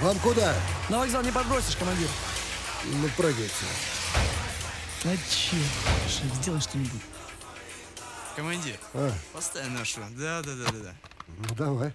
Вам куда? На вокзал не подбросишь, командир. Ну, прыгайте. А че? Шеф, сделай что-нибудь. Командир, А, поставь нашу. Да, да, да, да, да. ну давай.